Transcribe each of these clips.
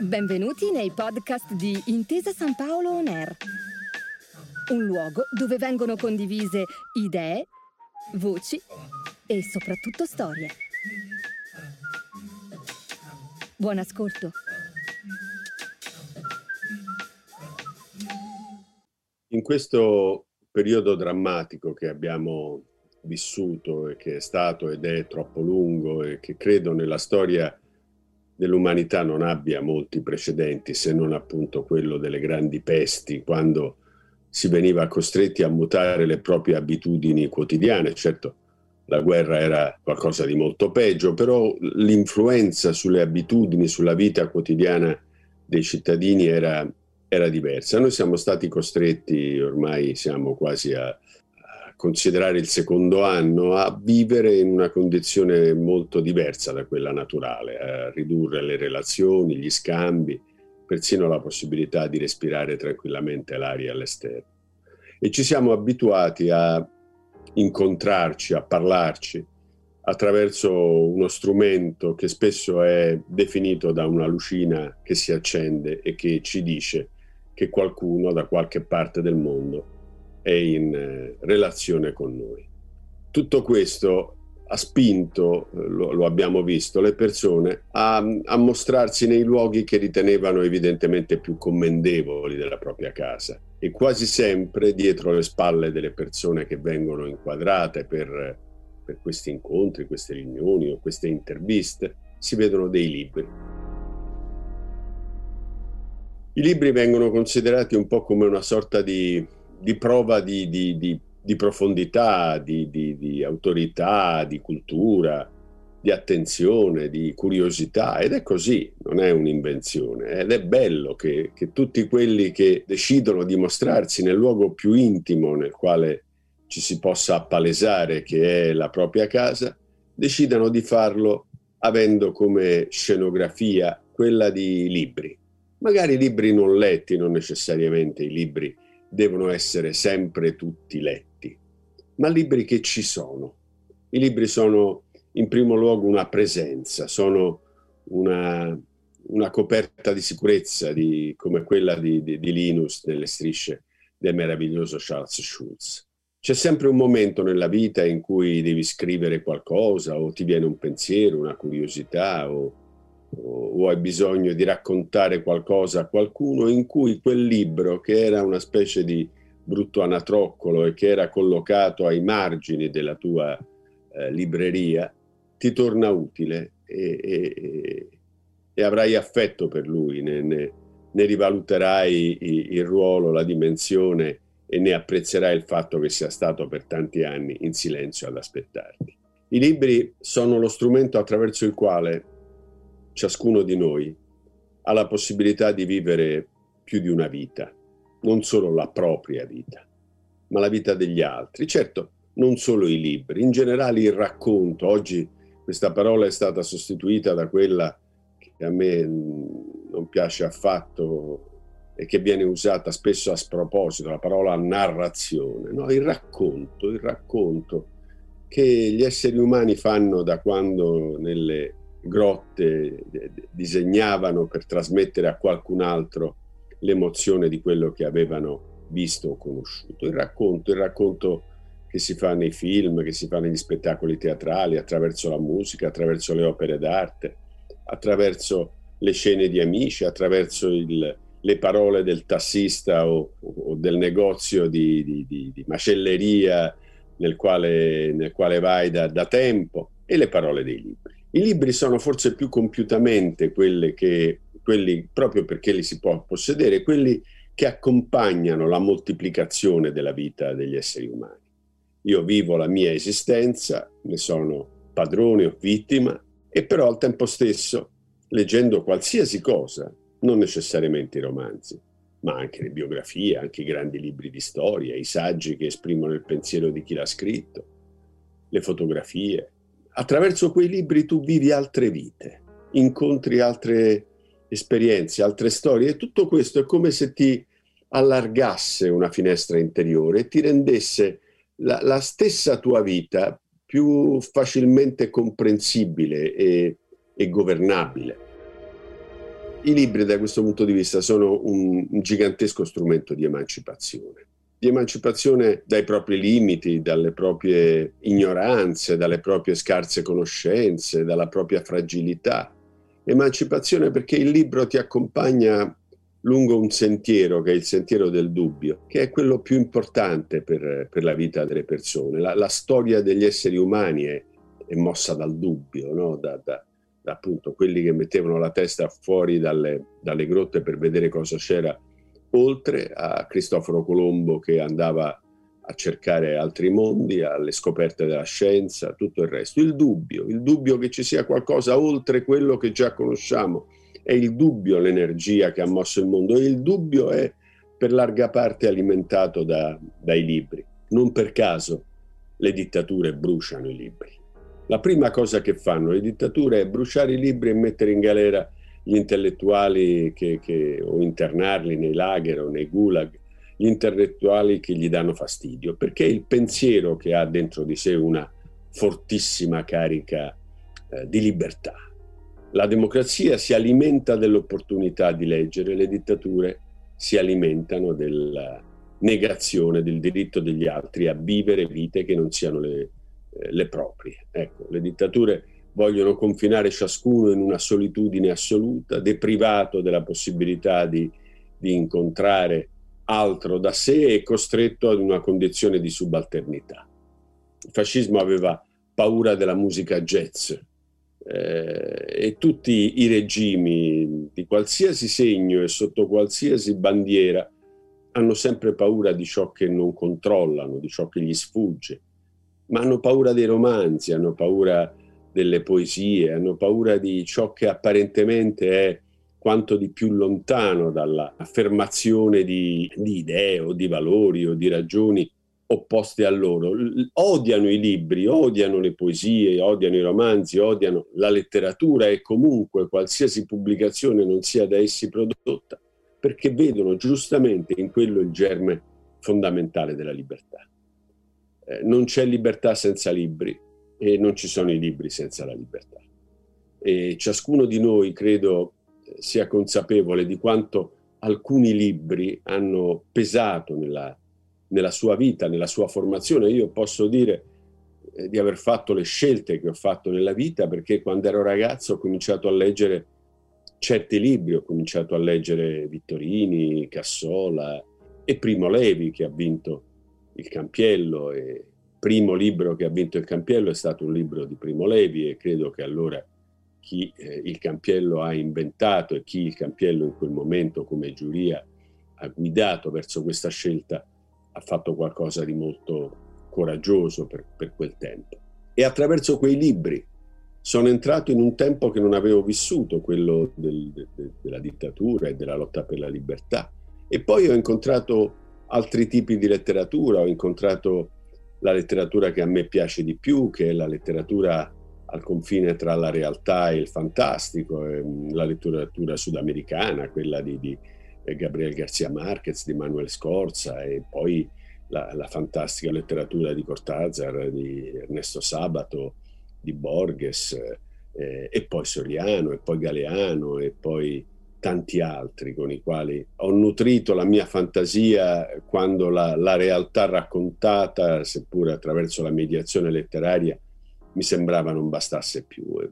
Benvenuti nei podcast di Intesa San Paolo On Air, un luogo dove vengono condivise idee, voci e soprattutto storie. Buon ascolto. In questo periodo drammatico che abbiamo vissuto e che è stato ed è troppo lungo e che credo nella storia dell'umanità non abbia molti precedenti se non appunto quello delle grandi pesti quando si veniva costretti a mutare le proprie abitudini quotidiane. Certo, la guerra era qualcosa di molto peggio, però l'influenza sulle abitudini, sulla vita quotidiana dei cittadini era, era diversa. Noi siamo stati costretti, ormai siamo quasi a, considerare il secondo anno, a vivere in una condizione molto diversa da quella naturale, a ridurre le relazioni, gli scambi, persino la possibilità di respirare tranquillamente l'aria all'esterno. E ci siamo abituati a incontrarci, a parlarci attraverso uno strumento che spesso è definito da una lucina che si accende e che ci dice che qualcuno da qualche parte del mondo è in eh, relazione con noi. Tutto questo ha spinto, eh, lo, lo abbiamo visto, le persone a, a, mostrarsi nei luoghi che ritenevano evidentemente più commendevoli della propria casa e quasi sempre dietro le spalle delle persone che vengono inquadrate per, per questi incontri, queste riunioni o queste interviste si vedono dei libri. I libri vengono considerati un po' come una sorta di di prova di, di, di, di profondità, di, autorità, di cultura, di attenzione, di curiosità ed è così, non è un'invenzione ed è bello che, che tutti quelli che decidono di mostrarsi nel luogo più intimo nel quale ci si possa appalesare che è la propria casa, decidano di farlo avendo come scenografia quella di libri. Magari libri non letti, non necessariamente i libri devono essere sempre tutti letti, ma libri che ci sono. I libri sono in primo luogo una presenza, sono una, una coperta di sicurezza di, come quella di, di, di Linus nelle strisce del meraviglioso Charles Schulz. C'è sempre un momento nella vita in cui devi scrivere qualcosa o ti viene un pensiero, una curiosità o o hai bisogno di raccontare qualcosa a qualcuno in cui quel libro, che era una specie di brutto anatroccolo e che era collocato ai margini della tua eh, libreria, ti torna utile e, e, e, avrai affetto per lui, ne, ne, ne rivaluterai il, il ruolo, la dimensione e ne apprezzerai il fatto che sia stato per tanti anni in silenzio ad aspettarti. I libri sono lo strumento attraverso il quale ciascuno di noi ha la possibilità di vivere più di una vita, non solo la propria vita, ma la vita degli altri. Certo, non solo i libri, in generale il racconto. Oggi questa parola è stata sostituita da quella che a me non piace affatto e che viene usata spesso a sproposito, la parola narrazione, no? il racconto, il racconto che gli esseri umani fanno da quando nelle grotte disegnavano per trasmettere a qualcun altro l'emozione di quello che avevano visto o conosciuto. Il racconto, il racconto che si fa nei film, che si fa negli spettacoli teatrali, attraverso la musica, attraverso le opere d'arte, attraverso le scene di amici, attraverso il, le parole del tassista o, o del negozio di, di, di, di macelleria nel quale, nel quale vai da, da tempo e le parole dei libri. I libri sono forse più compiutamente quelli che, quelli, proprio perché li si può possedere, quelli che accompagnano la moltiplicazione della vita degli esseri umani. Io vivo la mia esistenza, ne sono padrone o vittima, e però al tempo stesso, leggendo qualsiasi cosa, non necessariamente i romanzi, ma anche le biografie, anche i grandi libri di storia, i saggi che esprimono il pensiero di chi l'ha scritto, le fotografie, attraverso quei libri tu vivi altre vite, incontri altre esperienze, altre storie e tutto questo è come se ti allargasse una finestra interiore e ti rendesse la, la stessa tua vita più facilmente comprensibile e, e governabile. I libri da questo punto di vista sono un, un gigantesco strumento di emancipazione di emancipazione dai propri limiti, dalle proprie ignoranze, dalle proprie scarse conoscenze, dalla propria fragilità. Emancipazione perché il libro ti accompagna lungo un sentiero che è il sentiero del dubbio, che è quello più importante per, per la vita delle persone. La, la, storia degli esseri umani è, è mossa dal dubbio, no? da, da, da, appunto quelli che mettevano la testa fuori dalle, dalle grotte per vedere cosa c'era oltre a Cristoforo Colombo che andava a cercare altri mondi, alle scoperte della scienza, tutto il resto. Il dubbio, il dubbio che ci sia qualcosa oltre quello che già conosciamo. È il dubbio l'energia che ha mosso il mondo e il dubbio è per larga parte alimentato da, dai libri. Non per caso le dittature bruciano i libri. La prima cosa che fanno le dittature è bruciare i libri e mettere in galera gli intellettuali che, che, o internarli nei lager o nei gulag, gli intellettuali che gli danno fastidio, perché il pensiero che ha dentro di sé una fortissima carica eh, di libertà. La democrazia si alimenta dell'opportunità di leggere, le dittature si alimentano della negazione del diritto degli altri a vivere vite che non siano le, eh, le proprie. Ecco, le dittature vogliono confinare ciascuno in una solitudine assoluta, deprivato della possibilità di, di incontrare altro da sé e costretto ad una condizione di subalternità. Il fascismo aveva paura della musica jazz eh, e tutti i regimi di qualsiasi segno e sotto qualsiasi bandiera hanno sempre paura di ciò che non controllano, di ciò che gli sfugge, ma hanno paura dei romanzi, hanno paura delle poesie, hanno paura di ciò che apparentemente è quanto di più lontano dall'affermazione di, di idee o di valori o di ragioni opposte a loro. Odiano i libri, odiano le poesie, odiano i romanzi, odiano la letteratura e comunque qualsiasi pubblicazione non sia da essi prodotta, perché vedono giustamente in quello il germe fondamentale della libertà. Eh, non c'è libertà senza libri, e non ci sono i libri senza la libertà. E ciascuno di noi, credo, sia consapevole di quanto alcuni libri hanno pesato nella, nella sua vita, nella sua formazione. Io posso dire eh, di aver fatto le scelte che ho fatto nella vita perché quando ero ragazzo ho cominciato a leggere certi libri, ho cominciato a leggere Vittorini, Cassola e Primo Levi che ha vinto il Campiello e primo libro che ha vinto il Campiello è stato un libro di Primo Levi e credo che allora chi eh, il Campiello ha inventato e chi il Campiello in quel momento come giuria ha guidato verso questa scelta ha fatto qualcosa di molto coraggioso per, per quel tempo. E attraverso quei libri sono entrato in un tempo che non avevo vissuto, quello del, de, de, della dittatura e della lotta per la libertà. E poi ho incontrato altri tipi di letteratura, ho incontrato la letteratura che a me piace di più, che è la letteratura al confine tra la realtà e il fantastico, ehm, la letteratura sudamericana, quella di, di eh, Gabriel García Márquez, di Manuel Scorza e poi la, la, fantastica letteratura di Cortázar, di Ernesto Sabato, di Borges, eh, e poi Soriano, e poi Galeano, e poi tanti altri con i quali ho nutrito la mia fantasia quando la, la realtà raccontata, seppure attraverso la mediazione letteraria, mi sembrava non bastasse più. E,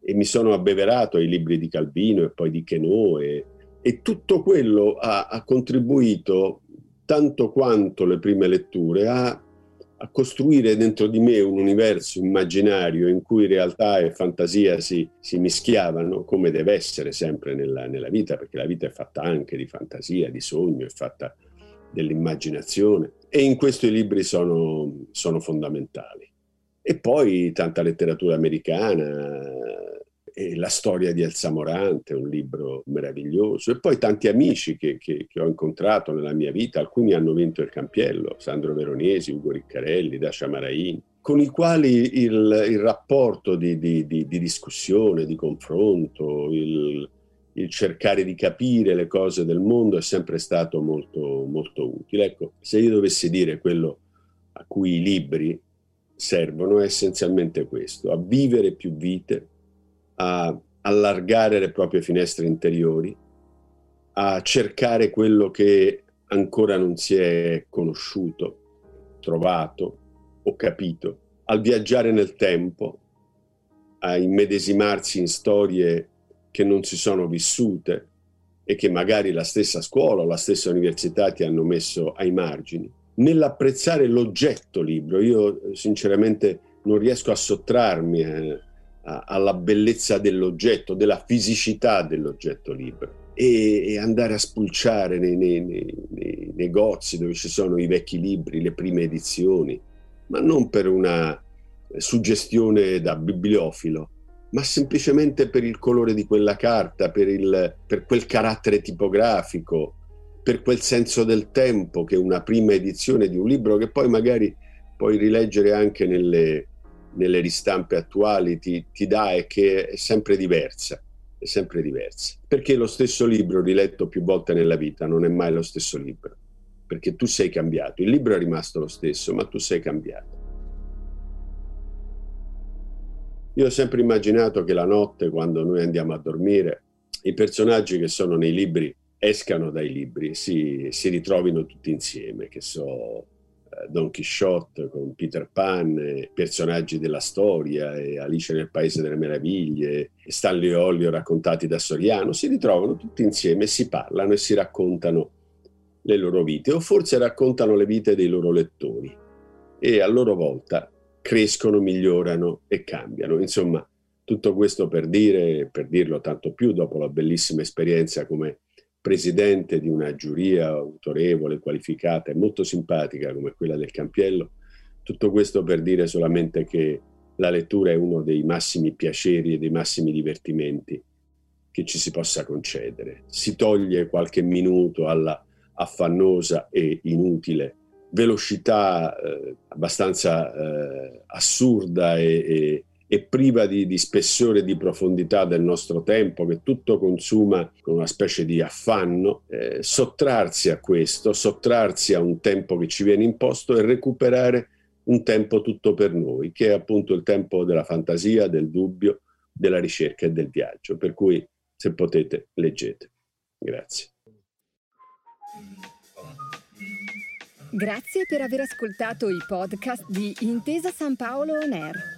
e mi sono abbeverato ai libri di Calvino e poi di Queneau e, e tutto quello ha, ha contribuito tanto quanto le prime letture a a costruire dentro di me un universo immaginario in cui realtà e fantasia si, si mischiavano, come deve essere sempre nella, nella, vita, perché la vita è fatta anche di fantasia, di sogno, è fatta dell'immaginazione. E in questo i libri sono, sono fondamentali. E poi tanta letteratura americana, e la storia di Elsa Morante, un libro meraviglioso, e poi tanti amici che, che, che, ho incontrato nella mia vita, alcuni hanno vinto il Campiello, Sandro Veronesi, Ugo Riccarelli, Dascia Marain, con i quali il, il rapporto di, di, di, di, discussione, di confronto, il, il, cercare di capire le cose del mondo è sempre stato molto, molto utile. Ecco, se io dovessi dire quello a cui i libri servono è essenzialmente questo, a vivere più vite, a allargare le proprie finestre interiori, a cercare quello che ancora non si è conosciuto, trovato o capito, al viaggiare nel tempo, a immedesimarsi in storie che non si sono vissute e che magari la stessa scuola o la stessa università ti hanno messo ai margini. Nell'apprezzare l'oggetto libro, io sinceramente non riesco a sottrarmi eh, alla bellezza dell'oggetto, della fisicità dell'oggetto libro e, e andare a spulciare nei, nei, nei, nei, negozi dove ci sono i vecchi libri, le prime edizioni, ma non per una suggestione da bibliofilo, ma semplicemente per il colore di quella carta, per, il, per quel carattere tipografico, per quel senso del tempo che una prima edizione di un libro che poi magari puoi rileggere anche nelle, nelle ristampe attuali ti, ti dà e che è sempre diversa è sempre diversa. Perché lo stesso libro riletto più volte nella vita non è mai lo stesso libro, perché tu sei cambiato. Il libro è rimasto lo stesso, ma tu sei cambiato. Io ho sempre immaginato che la notte, quando noi andiamo a dormire, i personaggi che sono nei libri escano dai libri, si, si ritrovino tutti insieme, che so, Don Quixote con Peter Pan, personaggi della storia, Alice nel Paese delle Meraviglie, Stanley Olio raccontati da Soriano, si ritrovano tutti insieme, si parlano e si raccontano le loro vite, o forse raccontano le vite dei loro lettori e a loro volta crescono, migliorano e cambiano. Insomma, tutto questo per dire, per dirlo tanto più dopo la bellissima esperienza come presidente di una giuria autorevole, qualificata e molto simpatica come quella del Campiello. Tutto questo per dire solamente che la lettura è uno dei massimi piaceri e dei massimi divertimenti che ci si possa concedere. Si toglie qualche minuto alla affannosa e inutile velocità eh, abbastanza eh, assurda e, e, e priva di, di spessore e di profondità del nostro tempo, che tutto consuma con una specie di affanno, eh, sottrarsi a questo, sottrarsi a un tempo che ci viene imposto e recuperare un tempo tutto per noi, che è appunto il tempo della fantasia, del dubbio, della ricerca e del viaggio. Per cui, se potete, leggete. Grazie. Grazie per aver ascoltato i podcast di Intesa San Paolo On Air.